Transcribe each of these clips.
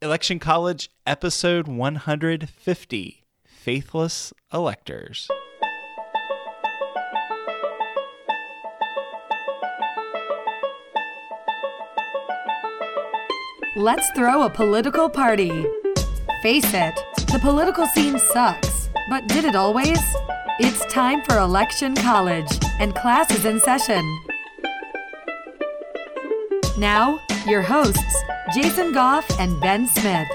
Election College, episode 150 Faithless Electors. Let's throw a political party. Face it, the political scene sucks, but did it always? It's time for Election College, and class is in session. Now, your hosts, Jason Goff and Ben Smith.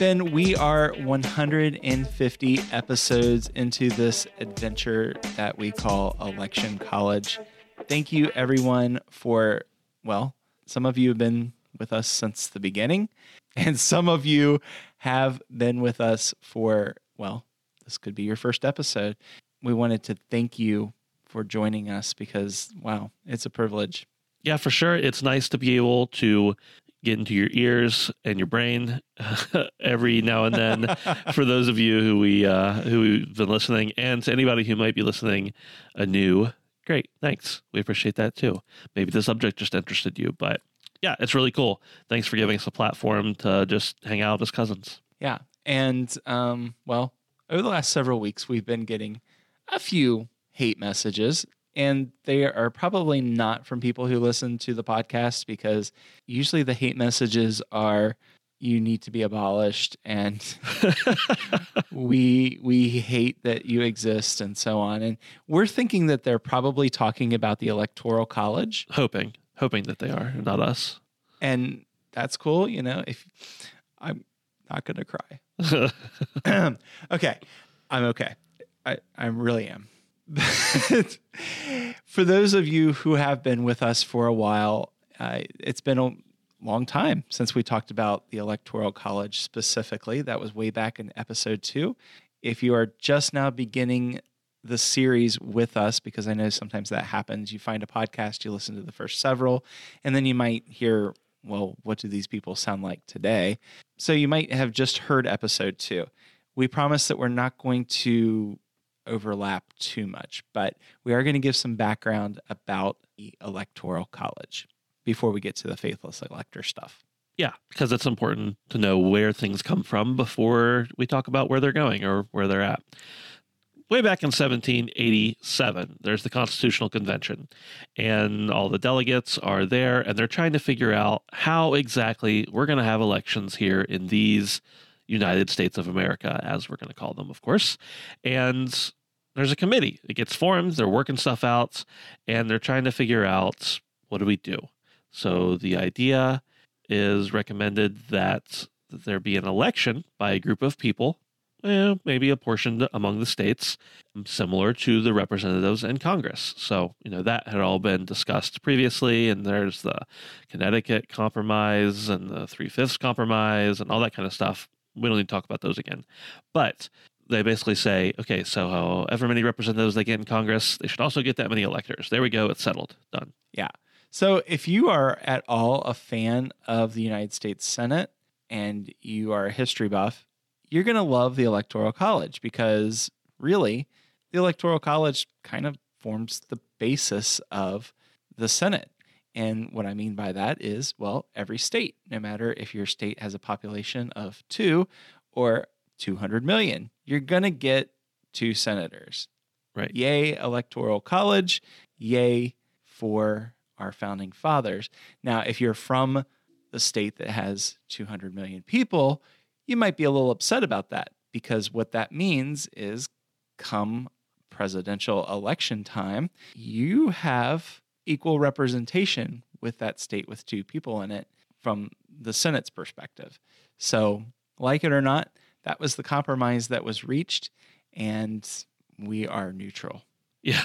Ben, we are 150 episodes into this adventure that we call Election College. Thank you, everyone, for, well, some of you have been with us since the beginning, and some of you have been with us for, well, this could be your first episode. We wanted to thank you for joining us because, wow, it's a privilege. Yeah, for sure. It's nice to be able to get into your ears and your brain every now and then. for those of you who we uh, who've been listening, and to anybody who might be listening anew, great, thanks. We appreciate that too. Maybe the subject just interested you, but yeah, it's really cool. Thanks for giving us a platform to just hang out as cousins. Yeah, and um, well, over the last several weeks, we've been getting a few hate messages and they are probably not from people who listen to the podcast because usually the hate messages are you need to be abolished and we we hate that you exist and so on. And we're thinking that they're probably talking about the electoral college. Hoping hoping that they are not us. And that's cool you know if i'm not gonna cry. Okay i'm okay i i really am for those of you who have been with us for a while, uh, it's been a long time since we talked about the Electoral College specifically. That was way back in episode two. If you are just now beginning the series with us, because I know sometimes that happens, you find a podcast, you listen to the first several, and then you might hear, well, what do these people sound like today? So you might have just heard episode two. We promise that we're not going to overlap too much, but we are going to give some background about the Electoral College before we get to the faithless elector stuff. Yeah, because it's important to know where things come from before we talk about where they're going or where they're at. Way back in 1787, there's the Constitutional Convention, and all the delegates are there, and they're trying to figure out how exactly we're going to have elections here in these United States of America, as we're going to call them, of course. And there's a committee. It gets formed, they're working stuff out, and they're trying to figure out what do we do. So the idea is recommended that there be an election by a group of people, eh, maybe apportioned among the states, similar to the representatives in Congress. So, you know, that had all been discussed previously, and there's the Connecticut Compromise and the Three Fifths Compromise and all that kind of stuff we don't need to talk about those again. But they basically say, okay, so however many representatives they get in Congress, they should also get that many electors. There we go. It's settled. Done. Yeah. So if you are at all a fan of the United States Senate and you are a history buff, you're going to love the Electoral College because really, the Electoral College kind of forms the basis of the Senate. And what I mean by that is, well, every state, no matter if your state has a population of two or 200 million, you're going to get two senators. Right. Yay, Electoral College. Yay for our founding fathers. Now, if you're from the state that has 200 million people, you might be a little upset about that because what that means is come presidential election time, you have equal representation with that state with two people in it from the Senate's perspective. So, like it or not, that was the compromise that was reached, and we are neutral. Yeah.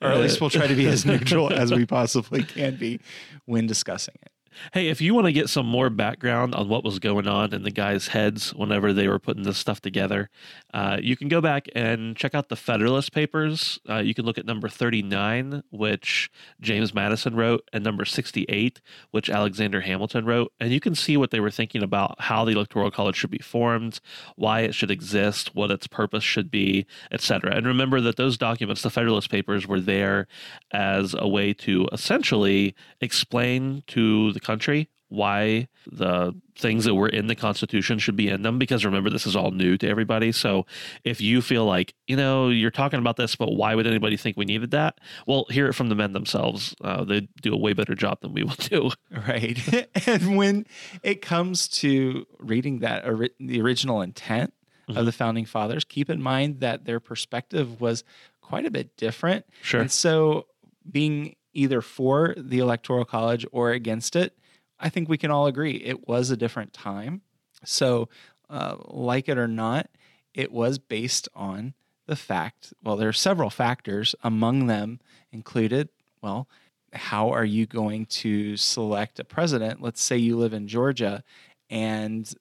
or at least we'll try to be as neutral as we possibly can be when discussing it. Hey, if you want to get some more background on what was going on in the guys' heads whenever they were putting this stuff together, uh, you can go back and check out the Federalist Papers. Uh, you can look at number 39, which James Madison wrote, and number 68, which Alexander Hamilton wrote. And you can see what they were thinking about how the Electoral College should be formed, why it should exist, what its purpose should be, etc. And remember that those documents, the Federalist Papers, were there as a way to essentially explain to the country why the things that were in the Constitution should be in them. Because remember, this is all new to everybody. So if you feel like, you know, you're talking about this, but why would anybody think we needed that? Well, hear it from the men themselves. Uh, they do a way better job than we will do. Right. and when it comes to reading that ori- the original intent of the founding fathers, keep in mind that their perspective was quite a bit different. Sure. And so being either for the electoral college or against it, I think we can all agree it was a different time. So, uh, like it or not, it was based on the fact, well, there are several factors. Among them included, well, how are you going to select a president? Let's say you live in Georgia and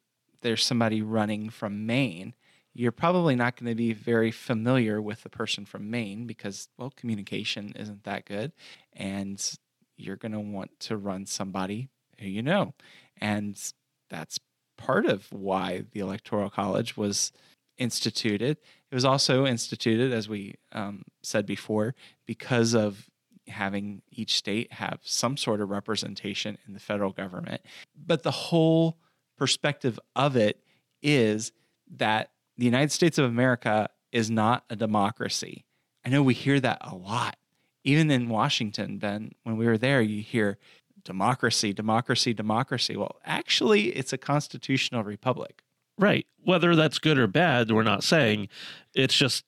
there's somebody running from Maine. You're probably not going to be very familiar with the person from Maine because, well, communication isn't that good. And you're going to want to run somebody who you know. And that's part of why the Electoral College was instituted. It was also instituted, as we um, said before, because of having each state have some sort of representation in the federal government. But the whole perspective of it is that the United States of America is not a democracy. I know we hear that a lot. Even in Washington, Ben, when we were there, you hear democracy, democracy, democracy. Well, actually, it's a constitutional republic. Right. Whether that's good or bad, we're not saying. It's just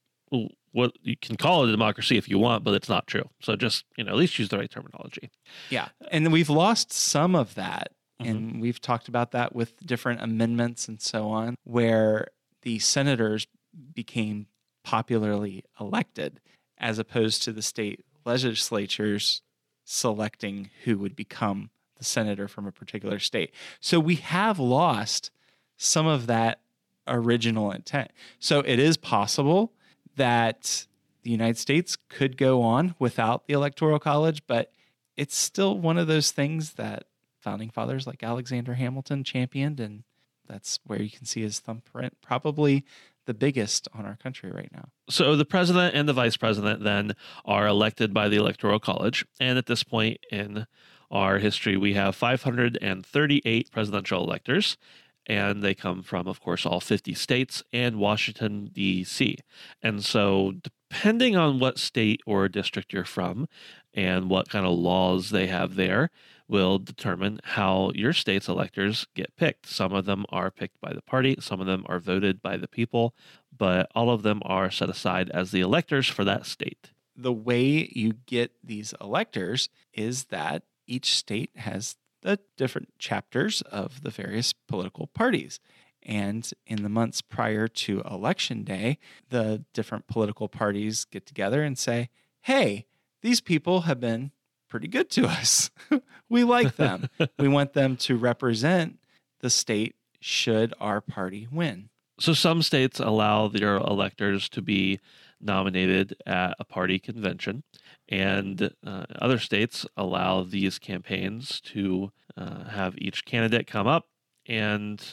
what you can call it a democracy if you want, but it's not true. So just, you know, at least use the right terminology. Yeah. And we've lost some of that. Mm-hmm. And we've talked about that with different amendments and so on, where the senators became popularly elected as opposed to the state legislatures selecting who would become the senator from a particular state. So we have lost some of that original intent. So it is possible that the United States could go on without the Electoral College, but it's still one of those things that founding fathers like Alexander Hamilton championed, and that's where you can see his thumbprint, probably the biggest on our country right now. So the president and the vice president then are elected by the Electoral College. And at this point in our history, we have 538 presidential electors. And they come from, of course, all 50 states and Washington, D.C. And so, depending on what state or district you're from and what kind of laws they have there, will determine how your state's electors get picked. Some of them are picked by the party, some of them are voted by the people, but all of them are set aside as the electors for that state. The way you get these electors is that each state has the different chapters of the various political parties. And in the months prior to election day, the different political parties get together and say, hey, these people have been pretty good to us. we like them. we want them to represent the state should our party win. So some states allow their electors to be nominated at a party convention, and uh, other states allow these campaigns to uh, have each candidate come up and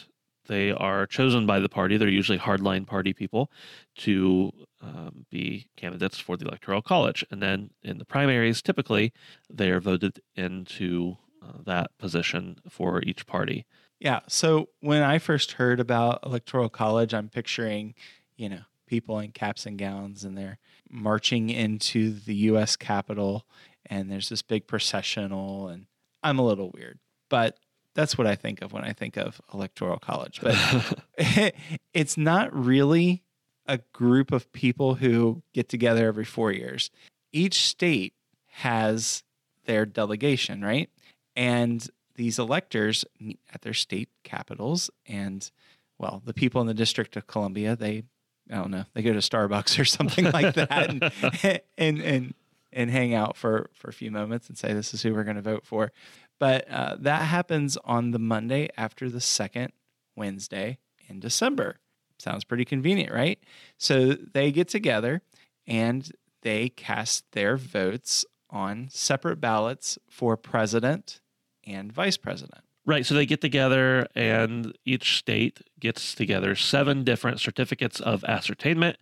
they are chosen by the party. They're usually hardline party people to um, be candidates for the Electoral College. And then in the primaries, typically, they are voted into uh, that position for each party. Yeah. So when I first heard about Electoral College, I'm picturing, you know, people in caps and gowns and they're marching into the US Capitol and there's this big processional and I'm a little weird, but that's what I think of when I think of Electoral College. But it's not really a group of people who get together every four years. Each state has their delegation, right? And these electors meet at their state capitals. And, well, the people in the District of Columbia, they I don't know, they go to Starbucks or something like that and, and, and, and hang out for, for a few moments and say, this is who we're going to vote for. But uh, that happens on the Monday after the second Wednesday in December. Sounds pretty convenient, right? So they get together and they cast their votes on separate ballots for president and vice president. Right. So they get together, and each state gets together seven different certificates of ascertainment,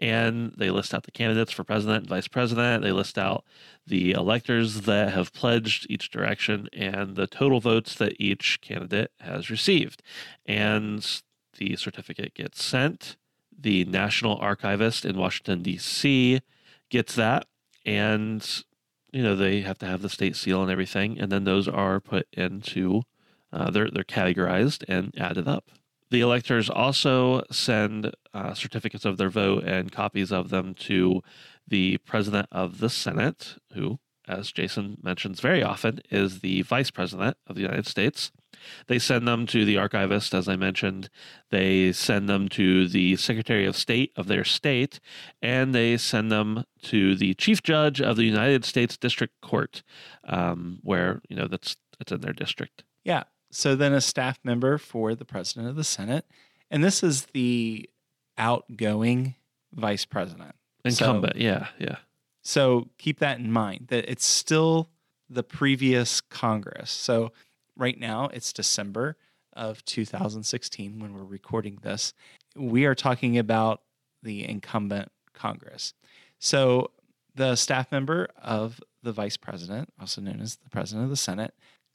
and they list out the candidates for president and vice president. They list out the electors that have pledged each direction and the total votes that each candidate has received. And the certificate gets sent. The National Archivist in Washington, D.C. gets that. And, you know, they have to have the state seal and everything. And then those are put into, uh, they're, they're categorized and added up. The electors also send uh, certificates of their vote and copies of them to the president of the Senate, who, as Jason mentions very often, is the vice president of the United States. They send them to the archivist, as I mentioned. They send them to the Secretary of State of their state, and they send them to the Chief Judge of the United States District Court, um, where you know that's that's in their district. Yeah. So then a staff member for the president of the Senate, and this is the outgoing vice president. Incumbent, So- yeah, yeah. So keep that in mind that it's still the previous Congress. So right now it's December of 2016 when we're recording this. We are talking about the incumbent Congress. So the staff member of the vice president, also known as the president of the Senate,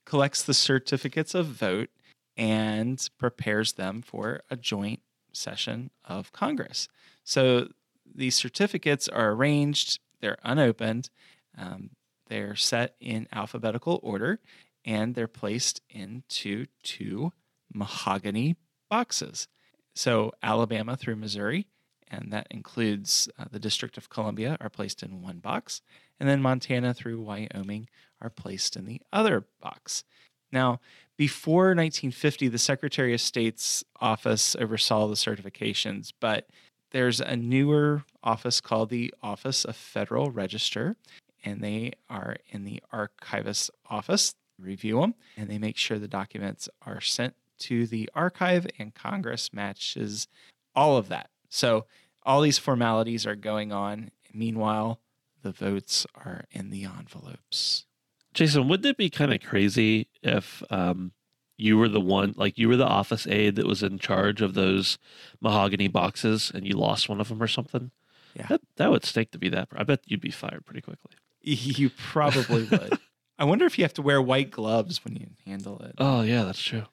collects the certificates of vote and prepares them for a joint session of Congress. So these certificates are arranged, they're unopened, um, they're set in alphabetical order, and they're placed into two mahogany boxes. So Alabama through Missouri, and that includes uh, the District of Columbia, are placed in one box, and then Montana through Wyoming are placed in the other box. Now, before 1950, the Secretary of State's office oversaw the certifications, but there's a newer office called the Office of Federal Register, and they are in the archivist's office, review them, and they make sure the documents are sent to the archive, and Congress matches all of that. So all these formalities are going on. Meanwhile, the votes are in the envelopes. Jason, wouldn't it be kind of crazy if um, you were the one, like you were the office aide that was in charge of those mahogany boxes, and you lost one of them or something? Yeah. that, that would stink to be that. I bet you'd be fired pretty quickly. You probably would. I wonder if you have to wear white gloves when you handle it. Oh yeah, that's true.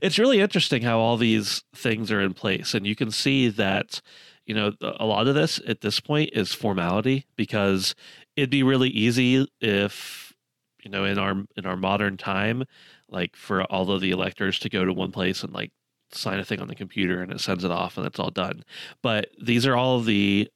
It's really interesting how all these things are in place, and you can see that you know a lot of this at this point is formality because it'd be really easy if you know in our in our modern time, like for all of the electors to go to one place and like sign a thing on the computer and it sends it off and it's all done. But these are all the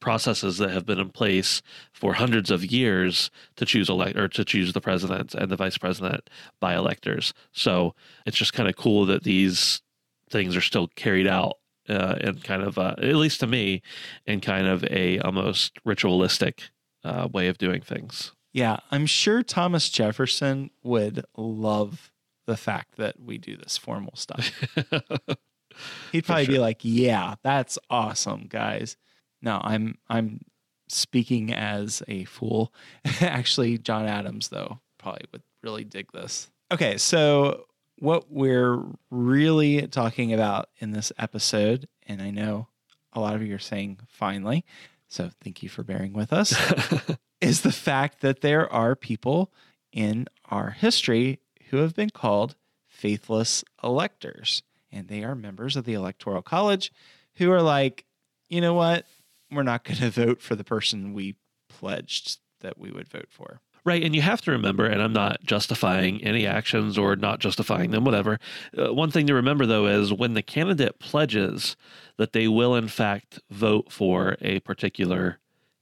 processes that have been in place for hundreds of years to choose elect or to choose the president and the vice president by electors. So it's just kind of cool that these things are still carried out uh, in kind of, uh, at least to me, in kind of a almost ritualistic uh, way of doing things. Yeah, I'm sure Thomas Jefferson would love the fact that we do this formal stuff. He'd probably be like, "Yeah, that's awesome, guys." No, I'm I'm speaking as a fool. Actually, John Adams though probably would really dig this. Okay, so what we're really talking about in this episode, and I know a lot of you are saying finally, so thank you for bearing with us is the fact that there are people in our history who have been called faithless electors. And they are members of the Electoral College who are like, you know what? We're not going to vote for the person we pledged that we would vote for. Right. And you have to remember, and I'm not justifying any actions or not justifying them, whatever. Uh, one thing to remember, though, is when the candidate pledges that they will, in fact, vote for a particular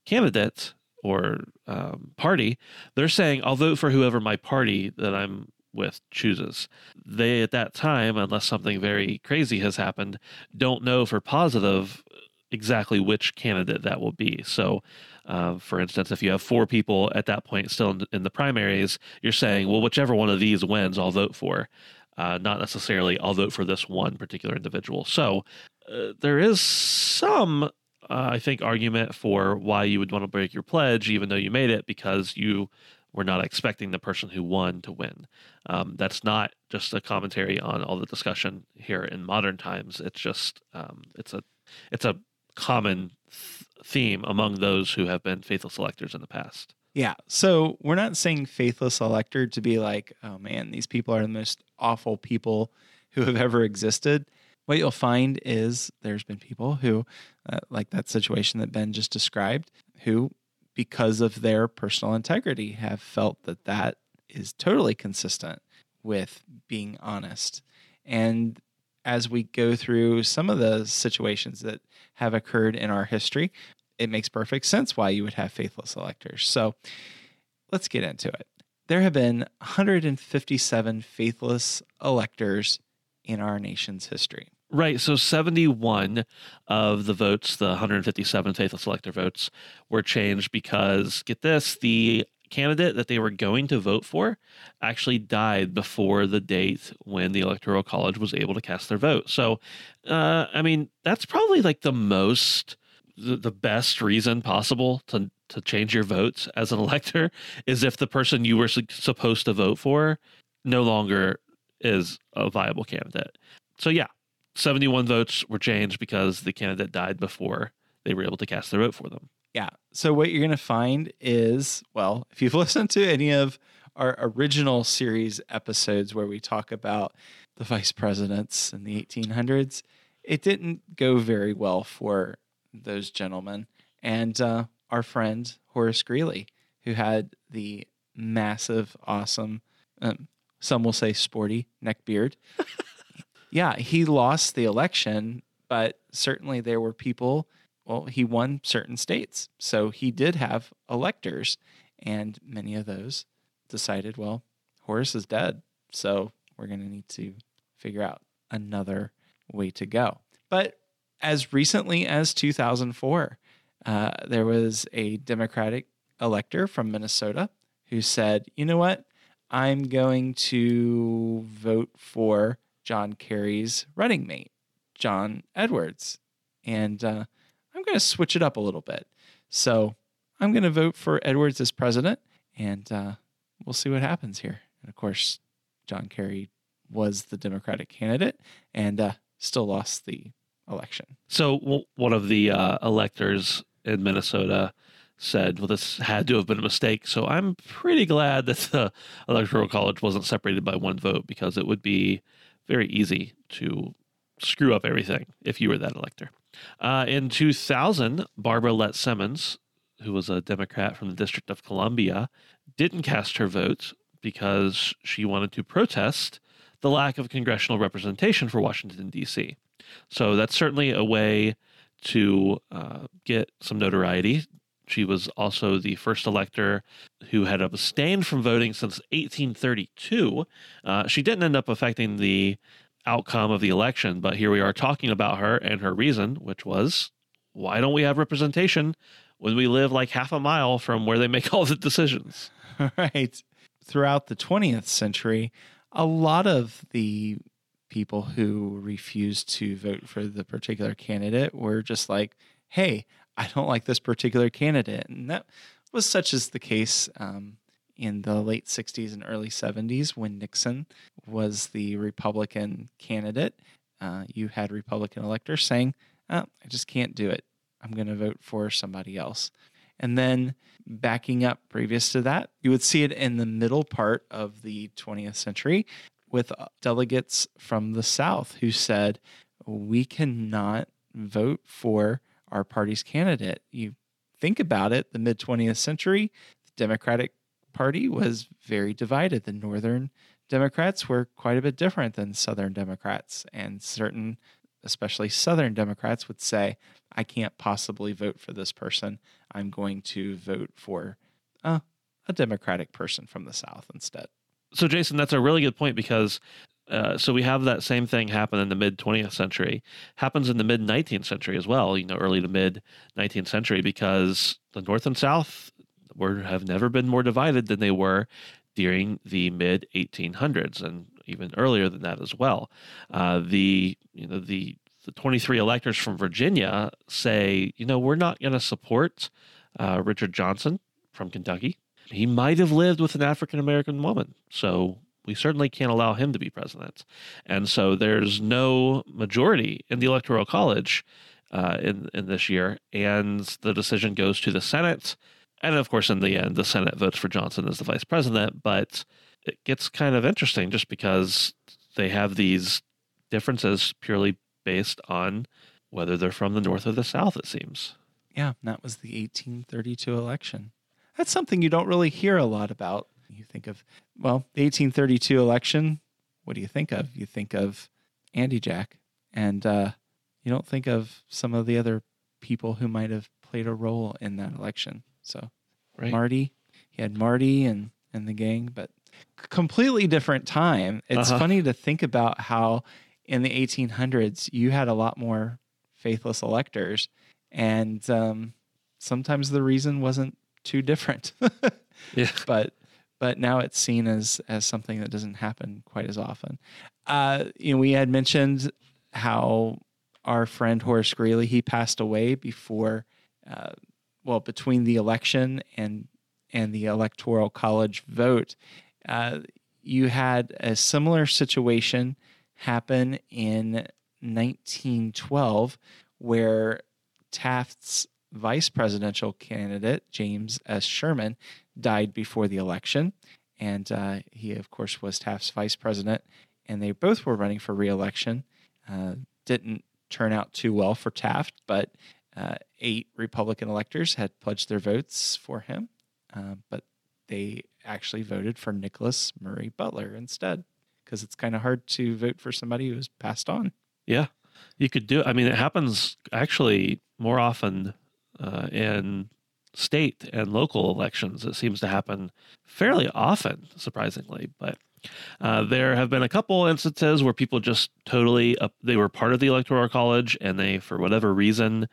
candidate or um, party, they're saying, I'll vote for whoever my party that I'm with chooses. They, at that time, unless something very crazy has happened, don't know for positive exactly which candidate that will be. So, uh, for instance, if you have four people at that point still in, in, the primaries, you're saying, well, whichever one of these wins, I'll vote for. Uh, not necessarily, I'll vote for this one particular individual. So, uh, there is some, uh, I think, argument for why you would want to break your pledge, even though you made it, because you were not expecting the person who won to win. Um, that's not just a commentary on all the discussion here in modern times. It's just um, it's a it's a common th- theme among those who have been faithless electors in the past. Yeah. So we're not saying faithless elector to be like, oh man, these people are the most awful people who have ever existed. What you'll find is there's been people who, uh, like that situation that Ben just described, who, because of their personal integrity, have felt that that is totally consistent with being honest. And as we go through some of the situations that have occurred in our history, it makes perfect sense why you would have faithless electors. So let's get into it. There have been 157 faithless electors in our nation's history. Right. So 71 of the votes, the 157 faithless elector votes, were changed because, get this, the candidate that they were going to vote for actually died before the date when the electoral college was able to cast their vote. So, uh, I mean, that's probably like the most, the, the best reason possible to to change your votes as an elector is if the person you were su- supposed to vote for no longer is a viable candidate. So yeah, 71 votes were changed because the candidate died before they were able to cast their vote for them. Yeah. So what you're going to find is, well, if you've listened to any of our original series episodes where we talk about the vice presidents in the 1800s, it didn't go very well for those gentlemen. And uh, our friend Horace Greeley, who had the massive, awesome, um, some will say sporty neck beard. yeah, he lost the election, but certainly there were people well, he won certain states. So he did have electors, and many of those decided, well, Horace is dead. So we're going to need to figure out another way to go. But as recently as 2004, uh, there was a Democratic elector from Minnesota who said, you know what? I'm going to vote for John Kerry's running mate, John Edwards. And uh, I'm going to switch it up a little bit. So I'm going to vote for Edwards as president, and uh, we'll see what happens here. And of course, John Kerry was the Democratic candidate and uh, still lost the election. So one of the uh, electors in Minnesota said, well, this had to have been a mistake. So I'm pretty glad that the Electoral College wasn't separated by one vote because it would be very easy to screw up everything if you were that elector. Uh, in 2000, Barbara Lett Simmons, who was a Democrat from the District of Columbia, didn't cast her vote because she wanted to protest the lack of congressional representation for Washington, D.C. So that's certainly a way to uh, get some notoriety. She was also the first elector who had abstained from voting since 1832. Uh, she didn't end up affecting the outcome of the election. But here we are talking about her and her reason, which was why don't we have representation when we live like half a mile from where they make all the decisions? Right. Throughout the 20th century, a lot of the people who refused to vote for the particular candidate were just like, hey, I don't like this particular candidate. And that was such as the case um, in the late 60s and early 70s when Nixon was the Republican candidate. Uh, you had Republican electors saying, oh, I just can't do it. I'm going to vote for somebody else. And then backing up previous to that, you would see it in the middle part of the 20th century with uh, delegates from the South who said, We cannot vote for our party's candidate. You think about it, the mid 20th century, the Democratic Party was very divided. The Northern Democrats were quite a bit different than Southern Democrats, and certain, especially Southern Democrats, would say, I can't possibly vote for this person. I'm going to vote for uh, a Democratic person from the South instead. So, Jason, that's a really good point because Uh, so we have that same thing happen in the mid 20th century, happens in the mid 19th century as well, you know, early to mid 19th century, because the North and South were have never been more divided than they were during the mid 1800s and even earlier than that as well. Uh, the you know the the 23 electors from Virginia say, you know, we're not going to support uh, Richard Johnson from Kentucky. He might have lived with an African American woman, so we certainly can't allow him to be president. And so there's no majority in the Electoral College uh, in in this year, and the decision goes to the Senate. And of course, in the end, the Senate votes for Johnson as the vice president. But it gets kind of interesting just because they have these differences purely based on whether they're from the North or the South, it seems. Yeah, that was the 1832 election. That's something you don't really hear a lot about. You think of, well, the 1832 election, what do you think of? You think of Andy Jack, and uh, you don't think of some of the other people who might have played a role in that election. So, Right. Marty, he had Marty and, and the gang, but completely different time. It's Uh-huh. funny to think about how in the 1800s you had a lot more faithless electors, and um, sometimes the reason wasn't too different. Yeah. but but now it's seen as as something that doesn't happen quite as often. Uh, you know, we had mentioned how our friend Horace Greeley he passed away before, uh, well, between the election and and the electoral college vote. Uh, you had a similar situation happen in 1912, where Taft's vice presidential candidate James S. Sherman died before the election, and uh, he, of course, was Taft's vice president, and they both were running for reelection. Uh, didn't turn out too well for Taft, but uh, eight Republican electors had pledged their votes for him, uh, but they actually voted for Nicholas Murray Butler instead, because it's kind of hard to vote for somebody who's passed on. Yeah, you could do. It. I mean, it happens actually more often uh, in state and local elections. It seems to happen fairly often, surprisingly. But uh, there have been a couple instances where people just totally they were part of the electoral college and they, for whatever reason,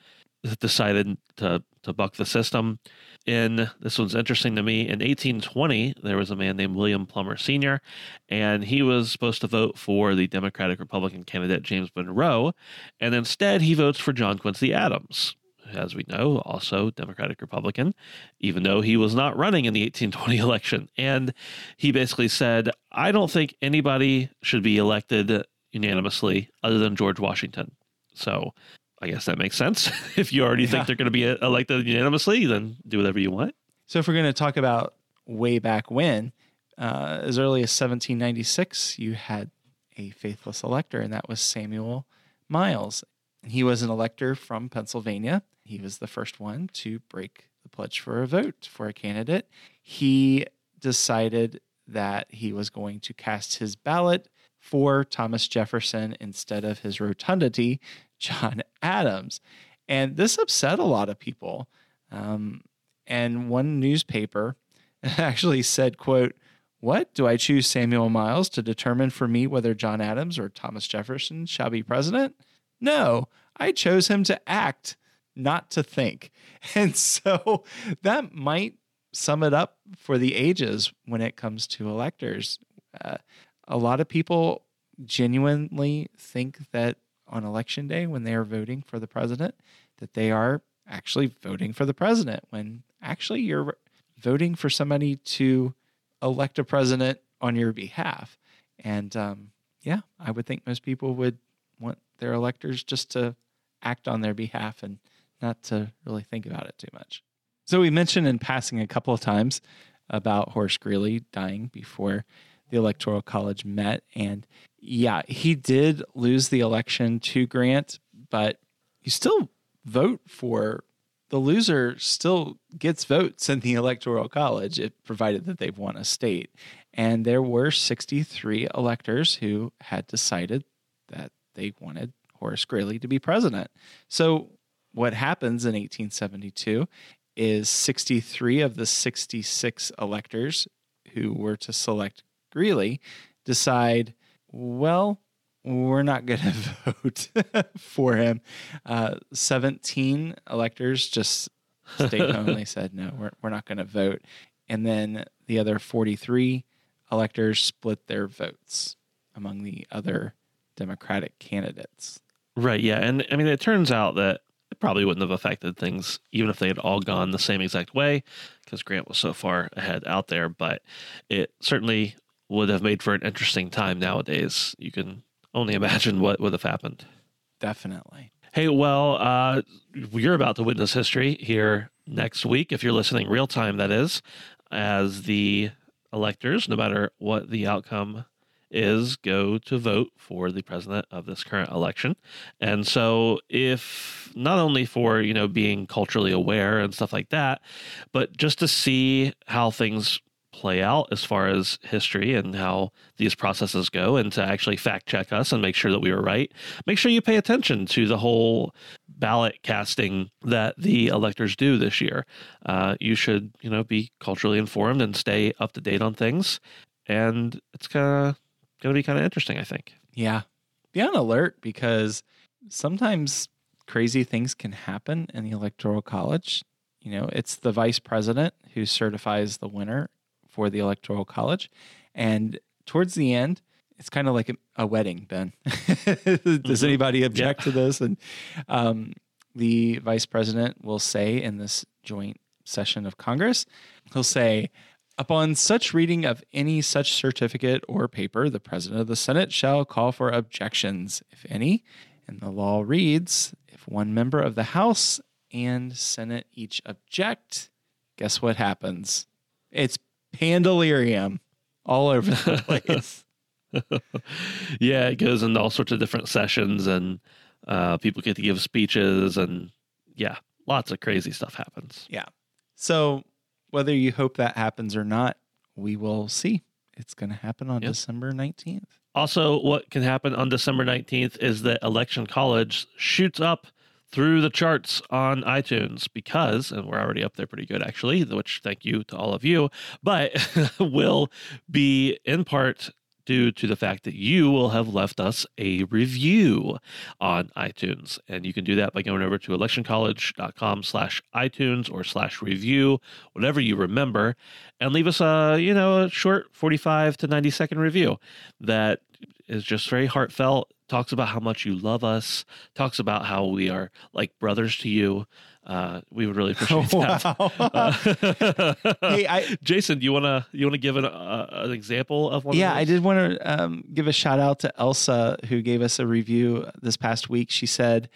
decided to to buck the system. In this one's interesting to me. In 1820, there was a man named William Plumer Sr., and he was supposed to vote for the Democratic Republican candidate James Monroe, and instead he votes for John Quincy Adams, as we know, also Democratic Republican, even though he was not running in the 1820 election. And he basically said, I don't think anybody should be elected unanimously other than George Washington. So I guess that makes sense. if you already Yeah. think they're going to be uh, elected unanimously, then do whatever you want. So if we're going to talk about way back when, uh, as early as 1796, you had a faithless elector, and that was Samuel Miles. He was an elector from Pennsylvania. He was the first one to break the pledge for a vote for a candidate. He decided that he was going to cast his ballot for Thomas Jefferson instead of his rotundity, John Adams. And this upset a lot of people. Um, and one newspaper actually said, quote, what do I choose Samuel Miles to determine for me whether John Adams or Thomas Jefferson shall be president? No, I chose him to act, not to think. And so that might sum it up for the ages when it comes to electors. Uh, a lot of people genuinely think that on election day when they are voting for the president that they are actually voting for the president when actually you're voting for somebody to elect a president on your behalf and um, yeah i would think most people would want their electors just to act on their behalf and not to really think about it too much. So we mentioned in passing a couple of times about horace greeley dying before the electoral college met. And yeah he did lose the election to grant but you still vote for the loser still gets votes in the electoral college if provided that they've won a state. And there were 63 electors who had decided that they wanted horace greeley to be president so what happens in 1872 is 63 of the 66 electors who were to select greeley decide well, we're not going to vote for him. Uh, 17 electors just state only said, no, we're, we're not going to vote. And then the other 43 electors split their votes among the other Democratic candidates. Right. Yeah. And I mean, it turns out that it probably wouldn't have affected things even if they had all gone the same exact way because Grant was so far ahead out there. But it certainly would have made for an interesting time nowadays. You can only imagine what would have happened. Definitely. Hey, well, uh, you're about to witness history here next week, if you're listening real time, that is, as the electors, no matter what the outcome is, go to vote for the president of this current election. And so, if not only for, you know, being culturally aware and stuff like that, but just to see how things play out as far as history and how these processes go and to actually fact check us and make sure that we were right. Make sure you pay attention to the whole ballot casting that the electors do this year. Uh, you should, you know, be culturally informed and stay up to date on things. And it's kind of going to be kind of interesting, I think. Yeah. Be on alert because sometimes crazy things can happen in the Electoral College. You know, it's the vice president who certifies the winner for the Electoral College. And towards the end, it's kind of like a, a wedding, Ben. Does mm-hmm. anybody object yeah. to this? And um, the vice president will say in this joint session of Congress, he'll say, Upon such reading of any such certificate or paper, the president of the Senate shall call for objections, if any. And the law reads if one member of the House and Senate each object, guess what happens? It's pandalirium all over the place. yeah, it goes into all sorts of different sessions, and uh, people get to give speeches, and yeah, lots of crazy stuff happens. Yeah. So whether you hope that happens or not, we will see. It's going to happen on yep. December 19th. Also, what can happen on December 19th is that Election College shoots up through the charts on iTunes because, and we're already up there pretty good actually, which thank you to all of you, but will be in part due to the fact that you will have left us a review on iTunes. And you can do that by going over to electioncollege.com slash iTunes or slash review, whatever you remember, and leave us a, you know, a short 45 to 90 second review that is just very heartfelt, talks about how much you love us, talks about how we are like brothers to you. Uh, we would really appreciate that. Uh, hey, I, Jason, do you want to you want to give an, uh, an example of one? Yeah, of I did want to um, give a shout out to Elsa who gave us a review this past week. She said,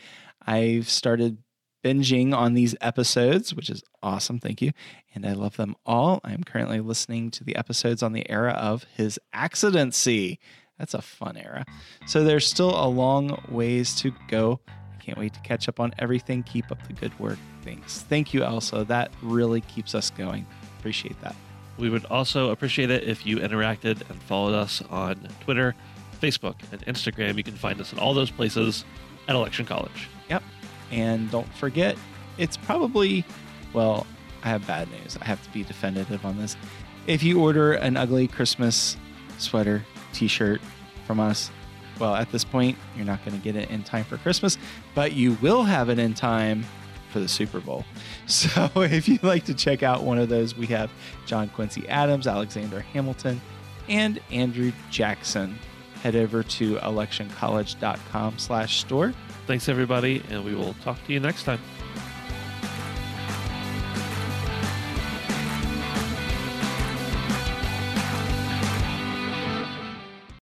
"I've started binging on these episodes, which is awesome. Thank you, and I love them all. I'm currently listening to the episodes on the era of his accidency." That's a fun era. So there's still a long ways to go. Can't wait to catch up on everything. Keep up the good work. Thanks. Thank you, Elsa. That really keeps us going. Appreciate that. We would also appreciate it if you interacted and followed us on Twitter, Facebook, and Instagram. You can find us in all those places at Election College. Yep. And don't forget, it's probably, well, I have bad news. I have to be definitive on this. If you order an ugly Christmas sweater t-shirt from us. Well, at this point, you're not going to get it in time for Christmas, but you will have it in time for the Super Bowl. So if you'd like to check out one of those, we have John Quincy Adams, Alexander Hamilton, and Andrew Jackson. Head over to electioncollege.com slash store. Thanks, everybody, and we will talk to you next time.